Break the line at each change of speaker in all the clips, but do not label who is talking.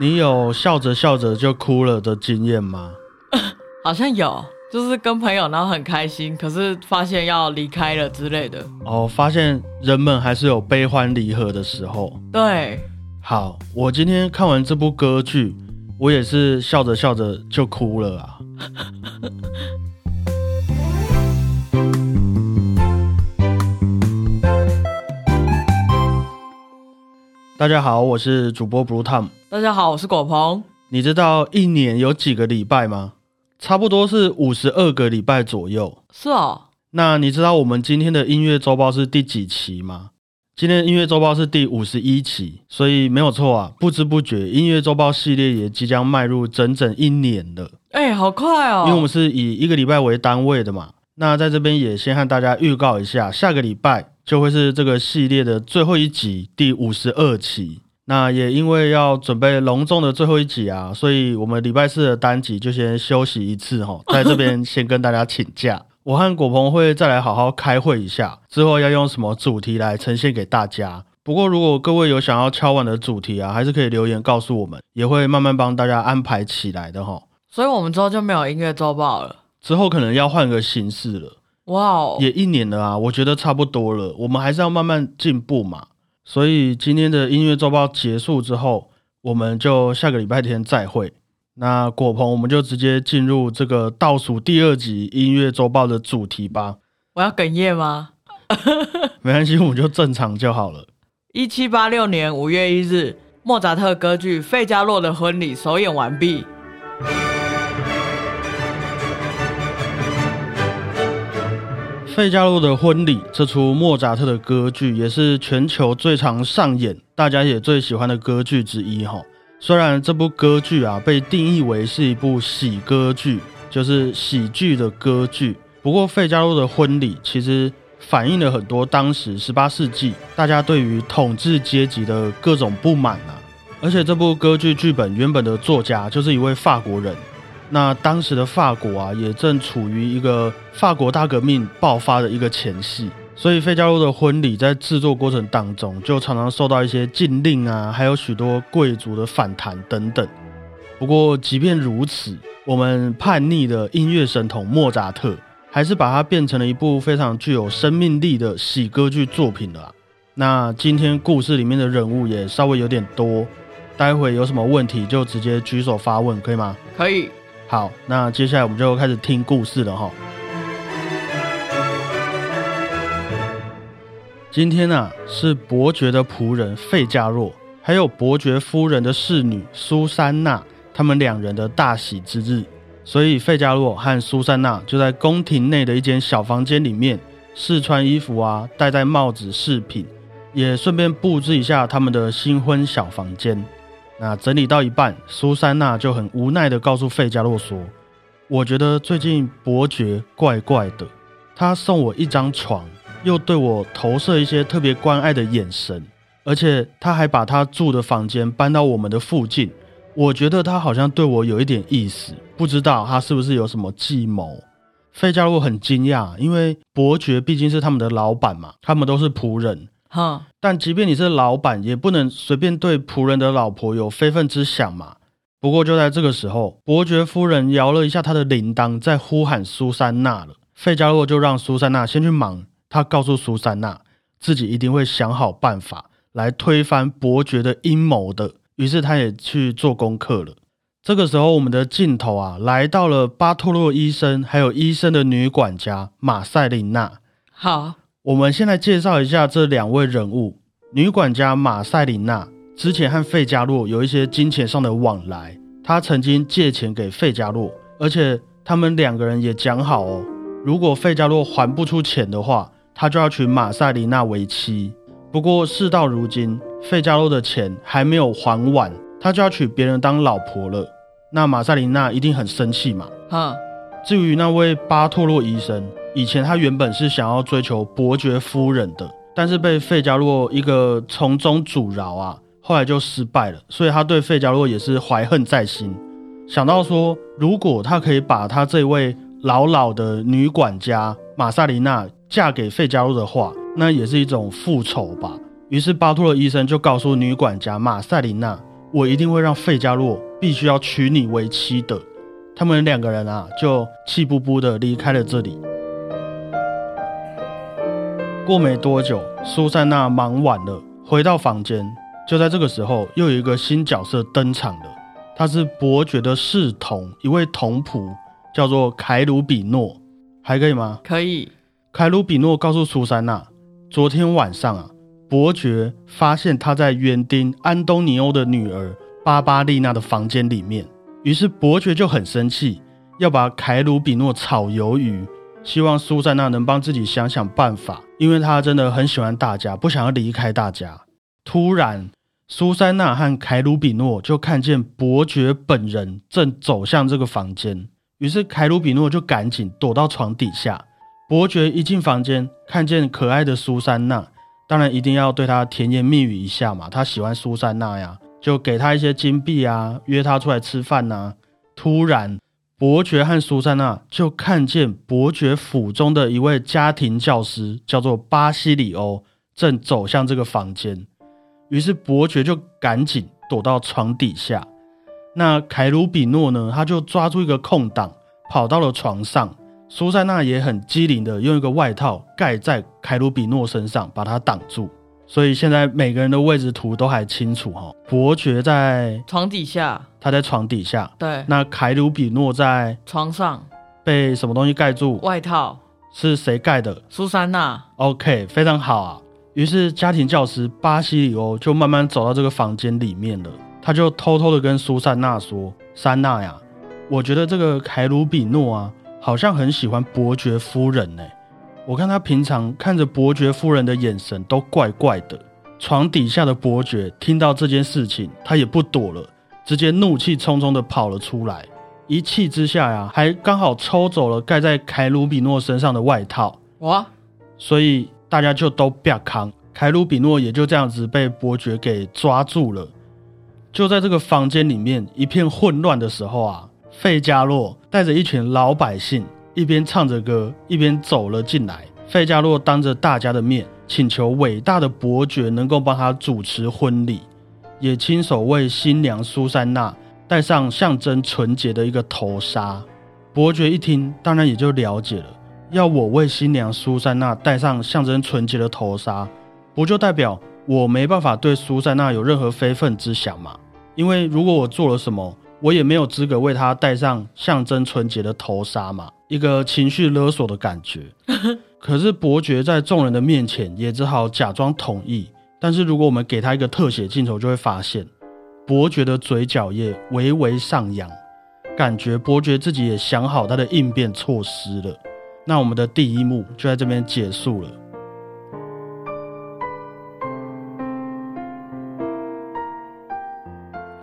你有笑着笑着就哭了的经验吗？
好像有，就是跟朋友然后很开心，可是发现要离开了之类的。
哦，发现人们还是有悲欢离合的时候。
对，
好，我今天看完这部歌剧，我也是笑着笑着就哭了啊。大家好，我是主播 Blue Tom。
大家好，我是果鹏。
你知道一年有几个礼拜吗？差不多是五十二个礼拜左右。
是哦。
那你知道我们今天的音乐周报是第几期吗？今天的音乐周报是第五十一期，所以没有错啊。不知不觉，音乐周报系列也即将迈入整整一年了。
哎，好快哦！
因为我们是以一个礼拜为单位的嘛。那在这边也先和大家预告一下，下个礼拜。就会是这个系列的最后一集，第五十二期。那也因为要准备隆重的最后一集啊，所以我们礼拜四的单集就先休息一次哈，在这边先跟大家请假。我和果鹏会再来好好开会一下，之后要用什么主题来呈现给大家。不过如果各位有想要敲碗的主题啊，还是可以留言告诉我们，也会慢慢帮大家安排起来的哈。
所以我们之后就没有音乐周报了，
之后可能要换个形式了。哇哦，也一年了啊，我觉得差不多了。我们还是要慢慢进步嘛。所以今天的音乐周报结束之后，我们就下个礼拜天再会。那果鹏，我们就直接进入这个倒数第二集音乐周报的主题吧。
我要哽咽吗？
没关系，我们就正常就好了。
一七八六年五月一日，莫扎特歌剧《费加洛的婚礼》首演完毕。
《费加洛的婚礼》这出莫扎特的歌剧，也是全球最常上演、大家也最喜欢的歌剧之一。哈，虽然这部歌剧啊被定义为是一部喜歌剧，就是喜剧的歌剧，不过《费加洛的婚礼》其实反映了很多当时十八世纪大家对于统治阶级的各种不满啊。而且这部歌剧剧本原本的作家就是一位法国人。那当时的法国啊，也正处于一个法国大革命爆发的一个前夕，所以费加罗的婚礼在制作过程当中，就常常受到一些禁令啊，还有许多贵族的反弹等等。不过，即便如此，我们叛逆的音乐神童莫扎特，还是把它变成了一部非常具有生命力的喜歌剧作品了。那今天故事里面的人物也稍微有点多，待会有什么问题就直接举手发问，可以吗？
可以。
好，那接下来我们就开始听故事了哈。今天呢是伯爵的仆人费加洛，还有伯爵夫人的侍女苏珊娜，他们两人的大喜之日，所以费加洛和苏珊娜就在宫廷内的一间小房间里面试穿衣服啊，戴戴帽子饰品，也顺便布置一下他们的新婚小房间。那整理到一半，苏珊娜就很无奈的告诉费加洛说：“我觉得最近伯爵怪怪的，他送我一张床，又对我投射一些特别关爱的眼神，而且他还把他住的房间搬到我们的附近。我觉得他好像对我有一点意思，不知道他是不是有什么计谋。”费加洛很惊讶，因为伯爵毕竟是他们的老板嘛，他们都是仆人。哈，但即便你是老板，也不能随便对仆人的老婆有非分之想嘛。不过就在这个时候，伯爵夫人摇了一下她的铃铛，在呼喊苏珊娜了。费加洛就让苏珊娜先去忙，他告诉苏珊娜，自己一定会想好办法来推翻伯爵的阴谋的。于是他也去做功课了。这个时候，我们的镜头啊，来到了巴托洛医生，还有医生的女管家马塞琳娜。
好。
我们先来介绍一下这两位人物。女管家马塞琳娜之前和费加洛有一些金钱上的往来，她曾经借钱给费加洛，而且他们两个人也讲好哦，如果费加洛还不出钱的话，他就要娶马塞琳娜为妻。不过事到如今，费加洛的钱还没有还完，他就要娶别人当老婆了。那马塞琳娜一定很生气嘛？哈。至于那位巴托洛医生。以前他原本是想要追求伯爵夫人的，但是被费加洛一个从中阻挠啊，后来就失败了。所以他对费加洛也是怀恨在心，想到说，如果他可以把他这位老老的女管家玛萨琳娜嫁给费加洛的话，那也是一种复仇吧。于是巴托洛医生就告诉女管家玛萨琳娜，我一定会让费加洛必须要娶你为妻的。他们两个人啊，就气不不的离开了这里。过没多久，苏珊娜忙完了，回到房间。就在这个时候，又有一个新角色登场了。他是伯爵的侍童，一位童仆，叫做凯鲁比诺，还可以吗？
可以。
凯鲁比诺告诉苏珊娜，昨天晚上啊，伯爵发现他在园丁安东尼欧的女儿巴巴丽娜的房间里面。于是伯爵就很生气，要把凯鲁比诺炒鱿鱼，希望苏珊娜能帮自己想想办法，因为他真的很喜欢大家，不想要离开大家。突然，苏珊娜和凯鲁比诺就看见伯爵本人正走向这个房间，于是凯鲁比诺就赶紧躲到床底下。伯爵一进房间，看见可爱的苏珊娜，当然一定要对她甜言蜜语一下嘛，他喜欢苏珊娜呀。就给他一些金币啊，约他出来吃饭呐。突然，伯爵和苏珊娜就看见伯爵府中的一位家庭教师，叫做巴西里欧，正走向这个房间。于是伯爵就赶紧躲到床底下。那凯鲁比诺呢？他就抓住一个空档，跑到了床上。苏珊娜也很机灵的用一个外套盖在凯鲁比诺身上，把他挡住。所以现在每个人的位置图都还清楚哈。伯爵在
床底下，
他在床底下。
对，
那凯鲁比诺在
床上，
被什么东西盖住？
外套
是谁盖的？
苏珊娜。
OK，非常好啊。于是家庭教师巴西里欧就慢慢走到这个房间里面了。他就偷偷的跟苏珊娜说：“珊娜呀，我觉得这个凯鲁比诺啊，好像很喜欢伯爵夫人呢。”我看他平常看着伯爵夫人的眼神都怪怪的。床底下的伯爵听到这件事情，他也不躲了，直接怒气冲冲的跑了出来。一气之下呀，还刚好抽走了盖在凯鲁比诺身上的外套。哇！所以大家就都不要扛，凯鲁比诺也就这样子被伯爵给抓住了。就在这个房间里面一片混乱的时候啊，费加洛带着一群老百姓。一边唱着歌，一边走了进来。费加洛当着大家的面请求伟大的伯爵能够帮他主持婚礼，也亲手为新娘苏珊娜戴上象征纯洁的一个头纱。伯爵一听，当然也就了解了，要我为新娘苏珊娜戴上象征纯洁的头纱，不就代表我没办法对苏珊娜有任何非分之想吗？因为如果我做了什么，我也没有资格为她戴上象征纯洁的头纱嘛。一个情绪勒索的感觉，可是伯爵在众人的面前也只好假装同意。但是如果我们给他一个特写镜头，就会发现伯爵的嘴角也微微上扬，感觉伯爵自己也想好他的应变措施了。那我们的第一幕就在这边结束了，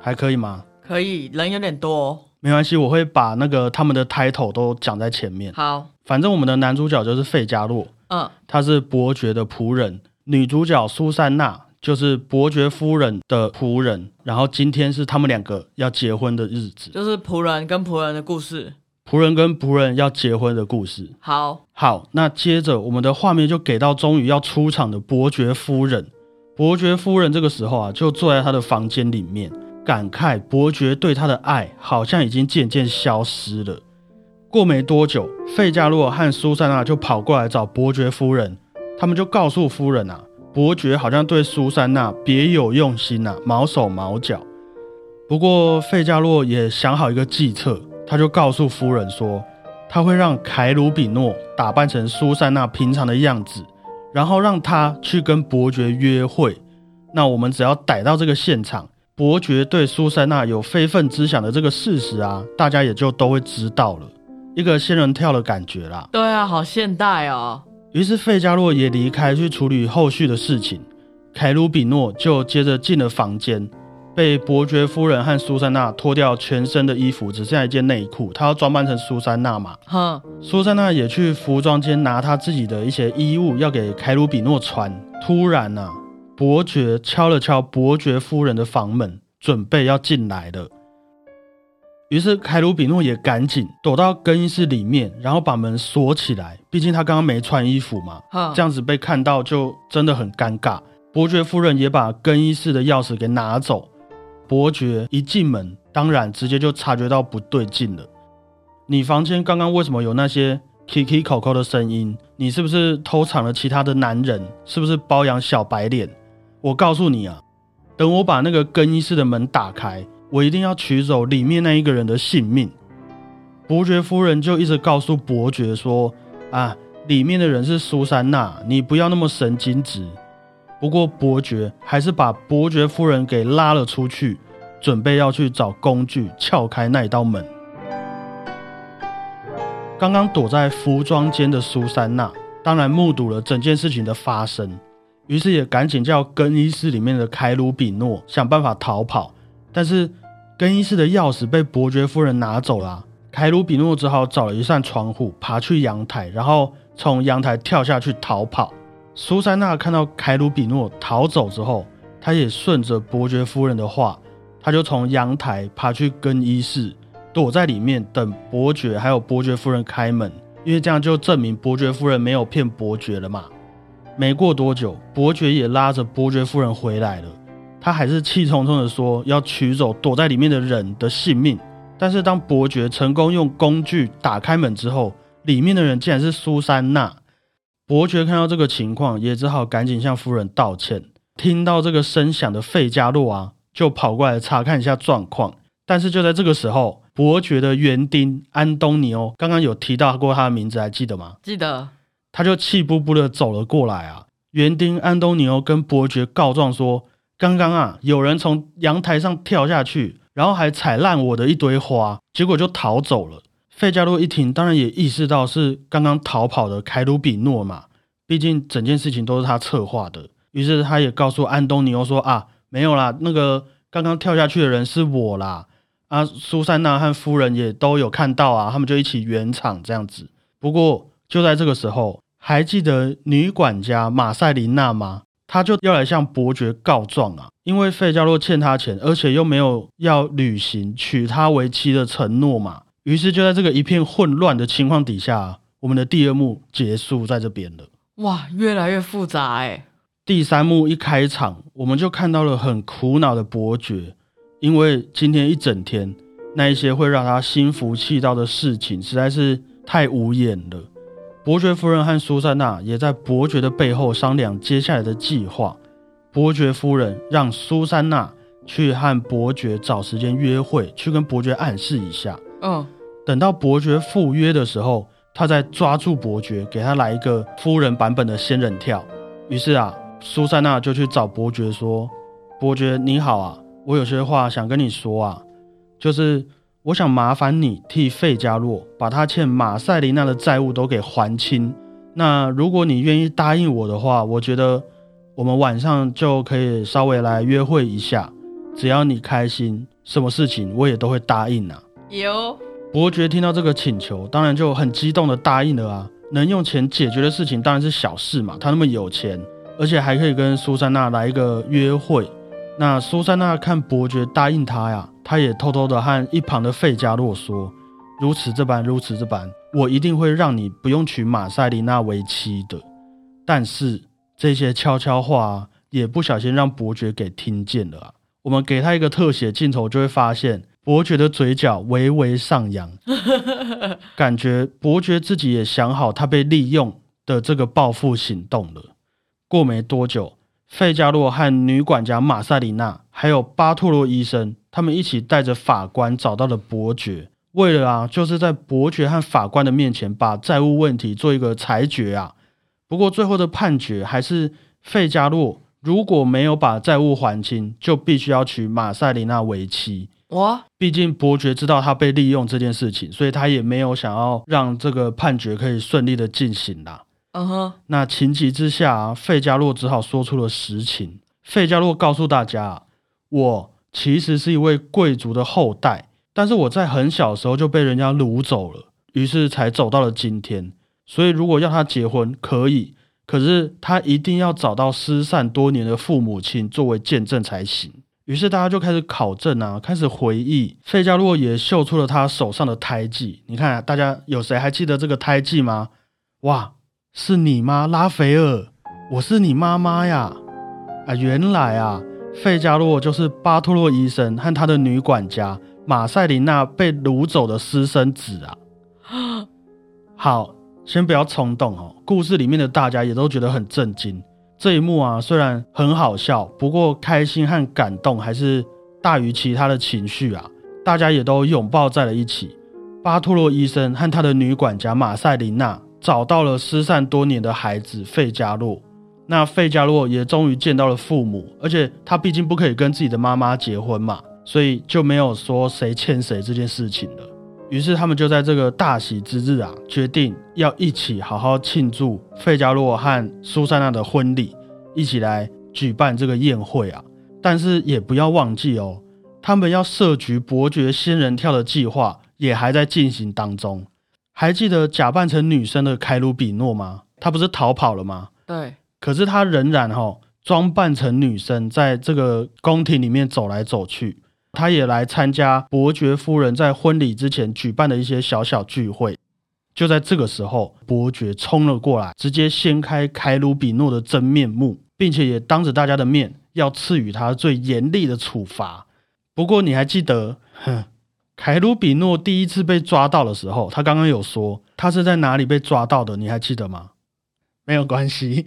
还可以吗？
可以，人有点多。
没关系，我会把那个他们的 title 都讲在前面。
好，
反正我们的男主角就是费加洛，嗯，他是伯爵的仆人；女主角苏珊娜就是伯爵夫人的仆人。然后今天是他们两个要结婚的日子，
就是仆人跟仆人的故事。
仆人跟仆人要结婚的故事。
好，
好，那接着我们的画面就给到终于要出场的伯爵夫人。伯爵夫人这个时候啊，就坐在他的房间里面。感慨伯爵对他的爱好像已经渐渐消失了。过没多久，费加洛和苏珊娜就跑过来找伯爵夫人，他们就告诉夫人啊，伯爵好像对苏珊娜别有用心呐，毛手毛脚。不过费加洛也想好一个计策，他就告诉夫人说，他会让凯鲁比诺打扮成苏珊娜平常的样子，然后让他去跟伯爵约会。那我们只要逮到这个现场。伯爵对苏珊娜有非分之想的这个事实啊，大家也就都会知道了，一个仙人跳的感觉啦。
对啊，好现代哦。
于是费加洛也离开去处理后续的事情，凯鲁比诺就接着进了房间，被伯爵夫人和苏珊娜脱掉全身的衣服，只剩下一件内裤，他要装扮成苏珊娜嘛。哼，苏珊娜也去服装间拿她自己的一些衣物要给凯鲁比诺穿。突然呢。伯爵敲了敲伯爵夫人的房门，准备要进来了。于是凯鲁比诺也赶紧躲到更衣室里面，然后把门锁起来。毕竟他刚刚没穿衣服嘛，这样子被看到就真的很尴尬。伯爵夫人也把更衣室的钥匙给拿走。伯爵一进门，当然直接就察觉到不对劲了。你房间刚刚为什么有那些 Kiki 口口的声音？你是不是偷藏了其他的男人？是不是包养小白脸？我告诉你啊，等我把那个更衣室的门打开，我一定要取走里面那一个人的性命。伯爵夫人就一直告诉伯爵说：“啊，里面的人是苏珊娜，你不要那么神经质。”不过伯爵还是把伯爵夫人给拉了出去，准备要去找工具撬开那一道门。刚刚躲在服装间的苏珊娜，当然目睹了整件事情的发生，于是也赶紧叫更衣室里面的凯鲁比诺想办法逃跑。但是更衣室的钥匙被伯爵夫人拿走了，凯鲁比诺只好找了一扇窗户爬去阳台，然后从阳台跳下去逃跑。苏珊娜看到凯鲁比诺逃走之后，她也顺着伯爵夫人的话，她就从阳台爬去更衣室。躲在里面等伯爵还有伯爵夫人开门，因为这样就证明伯爵夫人没有骗伯爵了嘛。没过多久，伯爵也拉着伯爵夫人回来了。他还是气冲冲的说要取走躲在里面的人的性命。但是当伯爵成功用工具打开门之后，里面的人竟然是苏珊娜。伯爵看到这个情况，也只好赶紧向夫人道歉。听到这个声响的费加洛啊，就跑过来查看一下状况。但是就在这个时候，伯爵的园丁安东尼欧刚刚有提到过他的名字，还记得吗？
记得。
他就气不不的走了过来啊。园丁安东尼欧跟伯爵告状说：“刚刚啊，有人从阳台上跳下去，然后还踩烂我的一堆花，结果就逃走了。”费加洛一听，当然也意识到是刚刚逃跑的凯鲁比诺嘛，毕竟整件事情都是他策划的。于是他也告诉安东尼欧说：“啊，没有啦，那个刚刚跳下去的人是我啦。”啊，苏珊娜和夫人也都有看到啊，他们就一起圆场这样子。不过就在这个时候，还记得女管家马塞琳娜吗？她就要来向伯爵告状啊，因为费加洛欠她钱，而且又没有要履行娶她为妻的承诺嘛。于是就在这个一片混乱的情况底下，我们的第二幕结束在这边了。
哇，越来越复杂哎。
第三幕一开场，我们就看到了很苦恼的伯爵。因为今天一整天，那一些会让他心浮气躁的事情实在是太无眼了。伯爵夫人和苏珊娜也在伯爵的背后商量接下来的计划。伯爵夫人让苏珊娜去和伯爵找时间约会，去跟伯爵暗示一下。嗯，等到伯爵赴约的时候，他再抓住伯爵，给他来一个夫人版本的仙人跳。于是啊，苏珊娜就去找伯爵说：“伯爵你好啊。”我有些话想跟你说啊，就是我想麻烦你替费加洛把他欠马赛琳娜的债务都给还清。那如果你愿意答应我的话，我觉得我们晚上就可以稍微来约会一下。只要你开心，什么事情我也都会答应啊。
有
伯爵听到这个请求，当然就很激动的答应了啊。能用钱解决的事情当然是小事嘛，他那么有钱，而且还可以跟苏珊娜来一个约会。那苏珊娜看伯爵答应她呀，她也偷偷的和一旁的费加洛说：“如此这般，如此这般，我一定会让你不用娶马塞琳娜为妻的。”但是这些悄悄话也不小心让伯爵给听见了啊！我们给他一个特写镜头，就会发现伯爵的嘴角微微上扬，感觉伯爵自己也想好他被利用的这个报复行动了。过没多久。费加洛和女管家马赛琳娜，还有巴托洛医生，他们一起带着法官找到了伯爵，为了啊，就是在伯爵和法官的面前把债务问题做一个裁决啊。不过最后的判决还是费加洛如果没有把债务还清，就必须要娶马塞琳娜为妻。哇，毕竟伯爵知道他被利用这件事情，所以他也没有想要让这个判决可以顺利的进行啦。嗯哼，那情急之下，费加洛只好说出了实情。费加洛告诉大家：“我其实是一位贵族的后代，但是我在很小时候就被人家掳走了，于是才走到了今天。所以如果要他结婚，可以，可是他一定要找到失散多年的父母亲作为见证才行。”于是大家就开始考证啊，开始回忆。费加洛也秀出了他手上的胎记。你看，大家有谁还记得这个胎记吗？哇！是你吗，拉斐尔？我是你妈妈呀！啊，原来啊，费加洛就是巴托洛医生和他的女管家马塞琳娜被掳走的私生子啊。好，先不要冲动哦。故事里面的大家也都觉得很震惊。这一幕啊，虽然很好笑，不过开心和感动还是大于其他的情绪啊。大家也都拥抱在了一起。巴托洛医生和他的女管家马塞琳娜找到了失散多年的孩子费加洛。那费加洛也终于见到了父母，而且他毕竟不可以跟自己的妈妈结婚嘛，所以就没有说谁欠谁这件事情了。于是他们就在这个大喜之日啊，决定要一起好好庆祝费加洛和苏珊娜的婚礼，一起来举办这个宴会啊。但是也不要忘记哦，他们要设局伯爵仙人跳的计划也还在进行当中。还记得假扮成女生的凯鲁比诺吗？他不是逃跑了吗？
对。
可是他仍然哈装扮成女生，在这个宫廷里面走来走去。他也来参加伯爵夫人在婚礼之前举办的一些小小聚会。就在这个时候，伯爵冲了过来，直接掀开凯鲁比诺的真面目，并且也当着大家的面要赐予他最严厉的处罚。不过你还记得，哼，凯鲁比诺第一次被抓到的时候，他刚刚有说他是在哪里被抓到的？你还记得吗？没有关系，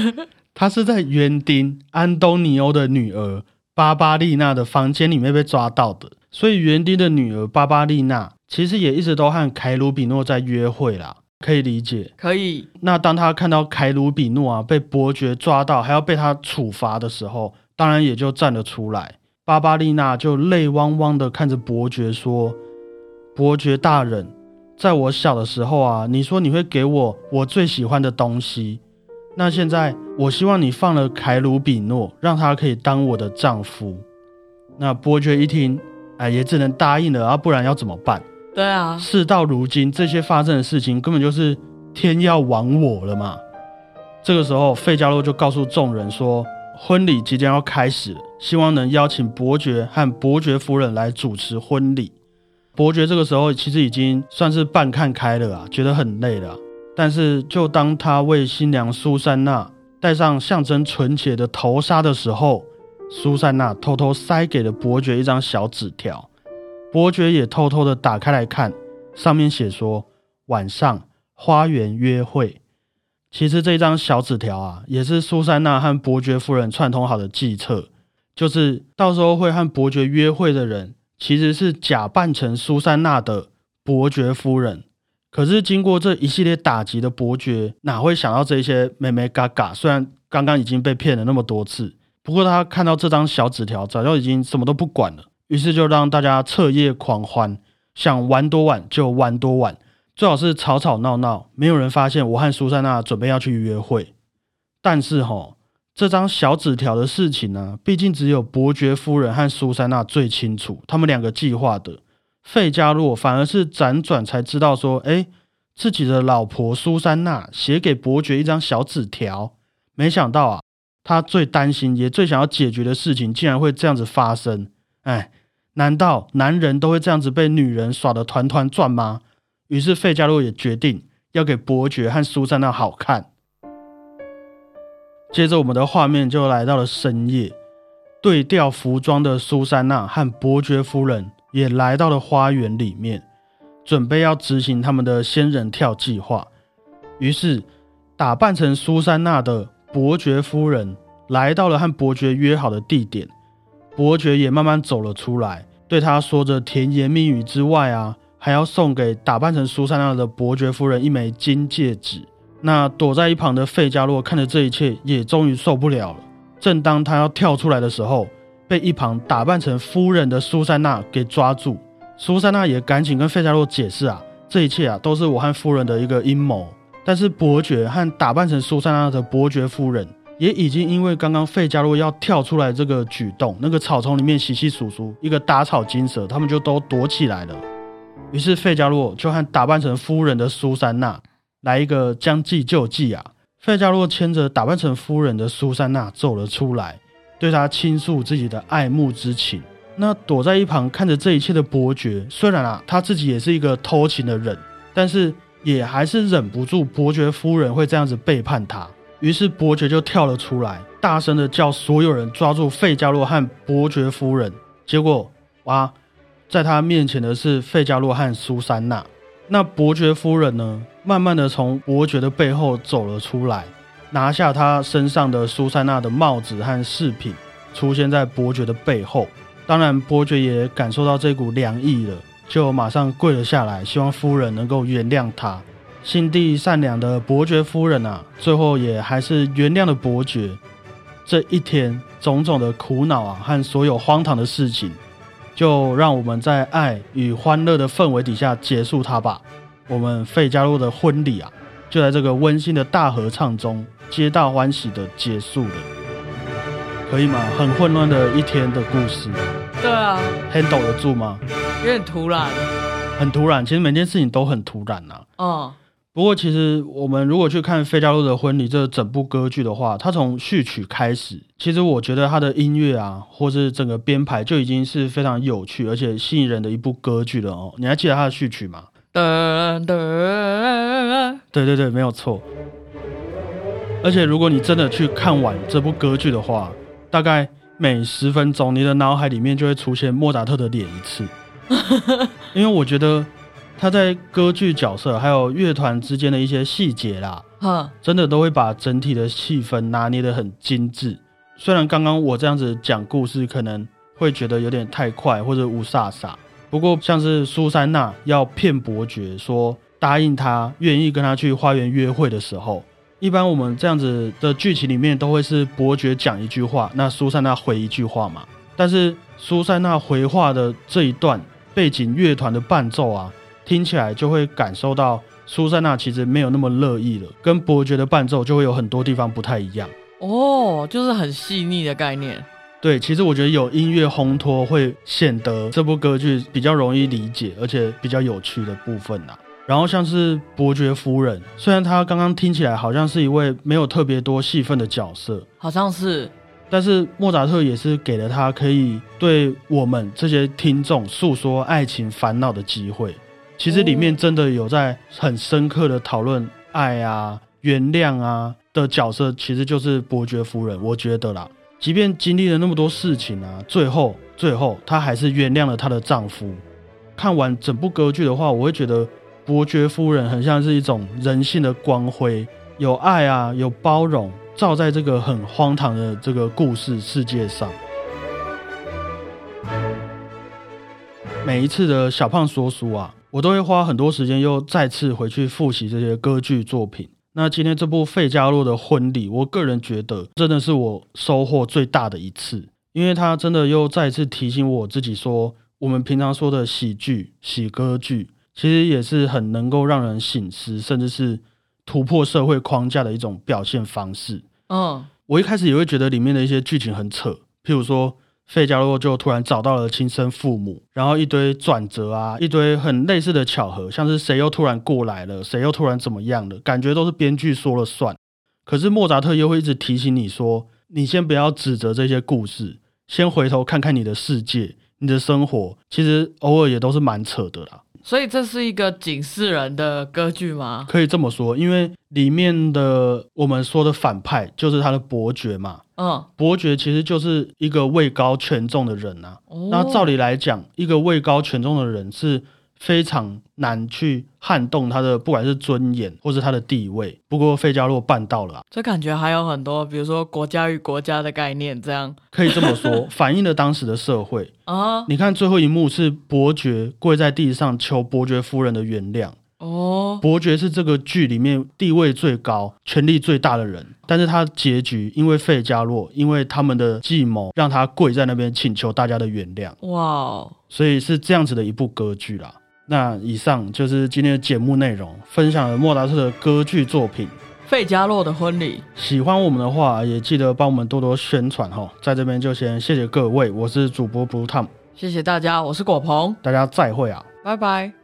他是在园丁安东尼欧的女儿。巴巴丽娜的房间里面被抓到的，所以园丁的女儿巴巴丽娜其实也一直都和凯鲁比诺在约会啦，可以理解。
可以。
那当他看到凯鲁比诺啊被伯爵抓到，还要被他处罚的时候，当然也就站了出来。巴巴丽娜就泪汪汪的看着伯爵说：“伯爵大人，在我小的时候啊，你说你会给我我最喜欢的东西。”那现在，我希望你放了凯鲁比诺，让他可以当我的丈夫。那伯爵一听，哎，也只能答应了啊，不然要怎么办？
对啊，
事到如今，这些发生的事情根本就是天要亡我了嘛。这个时候，费加洛就告诉众人说，婚礼即将要开始，希望能邀请伯爵和伯爵夫人来主持婚礼。伯爵这个时候其实已经算是半看开了啊，觉得很累了。但是，就当他为新娘苏珊娜戴上象征纯洁的头纱的时候，苏珊娜偷偷塞给了伯爵一张小纸条。伯爵也偷偷的打开来看，上面写说：“晚上花园约会。”其实这张小纸条啊，也是苏珊娜和伯爵夫人串通好的计策，就是到时候会和伯爵约会的人，其实是假扮成苏珊娜的伯爵夫人。可是经过这一系列打击的伯爵哪会想到这些美美嘎嘎？虽然刚刚已经被骗了那么多次，不过他看到这张小纸条，早就已经什么都不管了。于是就让大家彻夜狂欢，想玩多晚就玩多晚，最好是吵吵闹闹，没有人发现我和苏珊娜准备要去约会。但是哈，这张小纸条的事情呢，毕竟只有伯爵夫人和苏珊娜最清楚，他们两个计划的。费加洛反而是辗转才知道说，哎，自己的老婆苏珊娜写给伯爵一张小纸条。没想到啊，他最担心也最想要解决的事情，竟然会这样子发生。哎，难道男人都会这样子被女人耍得团团转吗？于是费加洛也决定要给伯爵和苏珊娜好看。接着，我们的画面就来到了深夜，对调服装的苏珊娜和伯爵夫人。也来到了花园里面，准备要执行他们的仙人跳计划。于是，打扮成苏珊娜的伯爵夫人来到了和伯爵约好的地点。伯爵也慢慢走了出来，对他说着甜言蜜语之外啊，还要送给打扮成苏珊娜的伯爵夫人一枚金戒指。那躲在一旁的费加洛看着这一切，也终于受不了了。正当他要跳出来的时候，被一旁打扮成夫人的苏珊娜给抓住，苏珊娜也赶紧跟费加洛解释啊，这一切啊都是我和夫人的一个阴谋。但是伯爵和打扮成苏珊娜的伯爵夫人也已经因为刚刚费加洛要跳出来这个举动，那个草丛里面稀稀疏疏一个打草惊蛇，他们就都躲起来了。于是费加洛就和打扮成夫人的苏珊娜来一个将计就计啊，费加洛牵着打扮成夫人的苏珊娜走了出来。对他倾诉自己的爱慕之情。那躲在一旁看着这一切的伯爵，虽然啊他自己也是一个偷情的人，但是也还是忍不住伯爵夫人会这样子背叛他。于是伯爵就跳了出来，大声的叫所有人抓住费加洛和伯爵夫人。结果，哇，在他面前的是费加洛和苏珊娜。那伯爵夫人呢，慢慢的从伯爵的背后走了出来，拿下他身上的苏珊娜的帽子和饰品，出现在伯爵的背后。当然，伯爵也感受到这股凉意了，就马上跪了下来，希望夫人能够原谅他。心地善良的伯爵夫人啊，最后也还是原谅了伯爵。这一天种种的苦恼啊，和所有荒唐的事情，就让我们在爱与欢乐的氛围底下结束它吧。我们费加洛的婚礼啊，就在这个温馨的大合唱中，皆大欢喜的结束了。可以吗？很混乱的一天的故事
对啊
，，handle 得住吗？
有点突然。
很突然，其实每件事情都很突然呐、
嗯，
不过，其实我们如果去看《费加洛的婚礼》这整部歌剧的话，它从序曲开始，其实我觉得它的音乐啊，或是整个编排就已经是非常有趣而且吸引人的一部歌剧了哦。你还记得它的序曲吗？对对对，没有错。而且，如果你真的去看完这部歌剧的话，大概每十分钟，你的脑海里面就会出现莫扎特的脸一次，因为我觉得他在歌剧角色还有乐团之间的一些细节啦，
哼，
真的都会把整体的气氛拿捏得很精致。虽然刚刚我这样子讲故事，可能会觉得有点太快或者无飒飒，不过像是苏珊娜要骗伯爵说答应他愿意跟他去花园约会的时候，一般我们这样子的剧情里面都会是伯爵讲一句话，那苏珊娜回一句话嘛。但是苏珊娜回话的这一段背景乐团的伴奏啊，听起来就会感受到苏珊娜其实没有那么乐意了，跟伯爵的伴奏就会有很多地方不太一样。
哦，就是很细腻的概念。
对，其实我觉得有音乐烘托会显得这部歌剧比较容易理解，而且比较有趣的部分啦。然后像是伯爵夫人，虽然她刚刚听起来好像是一位没有特别多戏份的角色，
好像是，
但是莫扎特也是给了她可以对我们这些听众诉说爱情烦恼的机会。其实里面真的有在很深刻的讨论爱啊、原谅啊的角色，其实就是伯爵夫人。我觉得啦，即便经历了那么多事情啊，最后最后她还是原谅了她的丈夫。看完整部歌剧的话，我会觉得伯爵夫人很像是一种人性的光辉，有爱啊，有包容，照在这个很荒唐的这个故事世界上。每一次的小胖说书啊，我都会花很多时间又再次回去复习这些歌剧作品。那今天这部费加洛的婚礼，我个人觉得真的是我收获最大的一次，因为它真的又再次提醒我自己说，我们平常说的喜剧、喜歌剧，其实也是很能够让人醒思，甚至是突破社会框架的一种表现方式。
嗯，
我一开始也会觉得里面的一些剧情很扯，譬如说费加洛就突然找到了亲生父母，然后一堆转折啊，一堆很类似的巧合，像是谁又突然过来了，谁又突然怎么样了，感觉都是编剧说了算。可是莫扎特又会一直提醒你说，你先不要指责这些故事，先回头看看你的世界、你的生活，其实偶尔也都是蛮扯的啦。
所以这是一个警示人的歌剧吗？
可以这么说，因为里面的我们说的反派就是他的伯爵嘛，
嗯，
伯爵其实就是一个位高权重的人啊。
哦
那照理来讲，一个位高权重的人是非常难去撼动他的不管是尊严或是他的地位。不过费加洛办到了啊、
这感觉还有很多，比如说国家与国家的概念这样
可以这么说，反映了当时的社会。
啊。
你看最后一幕是伯爵跪在地上求伯爵夫人的原谅。
哦，
伯爵是这个剧里面地位最高、权力最大的人，但是他结局因为费加洛，因为他们的计谋，让他跪在那边请求大家的原谅。
哇哦，
所以是这样子的一部歌剧啦。那以上就是今天的节目内容，分享了莫扎特的歌剧作品。
费加洛的婚礼，
喜欢我们的话，也记得帮我们多多宣传哈。在这边就先谢谢各位，我是主播 Blue Tom，
谢谢大家，我是果鹏，
大家再会啊。
拜拜。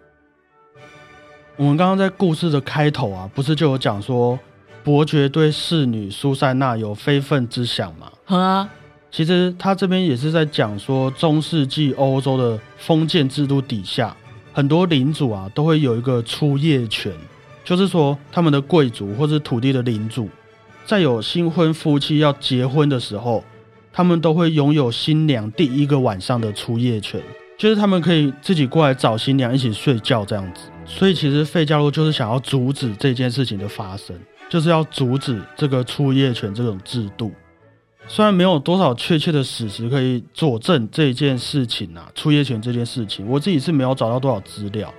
我们刚刚在故事的开头啊，不是就有讲说伯爵对侍女苏珊娜有非分之想吗？
哼啊，
其实他这边也是在讲说，中世纪欧洲的封建制度底下，很多领主啊都会有一个出业权，就是说他们的贵族或是土地的领主，在有新婚夫妻要结婚的时候，他们都会拥有新娘第一个晚上的出夜权，就是他们可以自己过来找新娘一起睡觉这样子。所以其实费加洛就是想要阻止这件事情的发生，就是要阻止这个初夜权这种制度。虽然没有多少确切的史实可以佐证这件事情啊，初夜权这件事情，我自己是没有找到多少资料。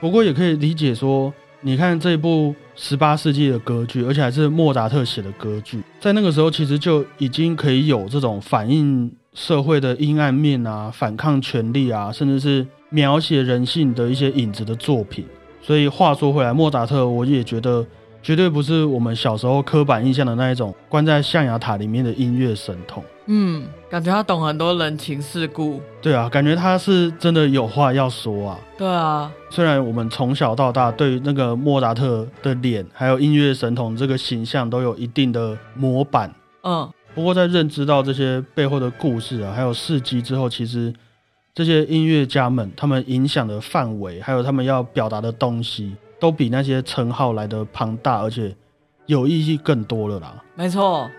不过也可以理解说，你看这部十八世纪的歌剧，而且还是莫扎特写的歌剧，在那个时候其实就已经可以有这种反映社会的阴暗面啊、反抗权力啊，甚至是描写人性的一些影子的作品。所以话说回来，莫扎特我也觉得。绝对不是我们小时候刻板印象的那一种关在象牙塔里面的音乐神童。
嗯，感觉他懂很多人情世故。
对啊，感觉他是真的有话要说啊。
对啊，
虽然我们从小到大对那个莫扎特的脸还有音乐神童这个形象都有一定的模板。
嗯，
不过，在认知到这些背后的故事啊，还有事迹之后，其实这些音乐家们他们影响的范围，还有他们要表达的东西，都比那些称号来的庞大而且有意义更多了啦。
没错。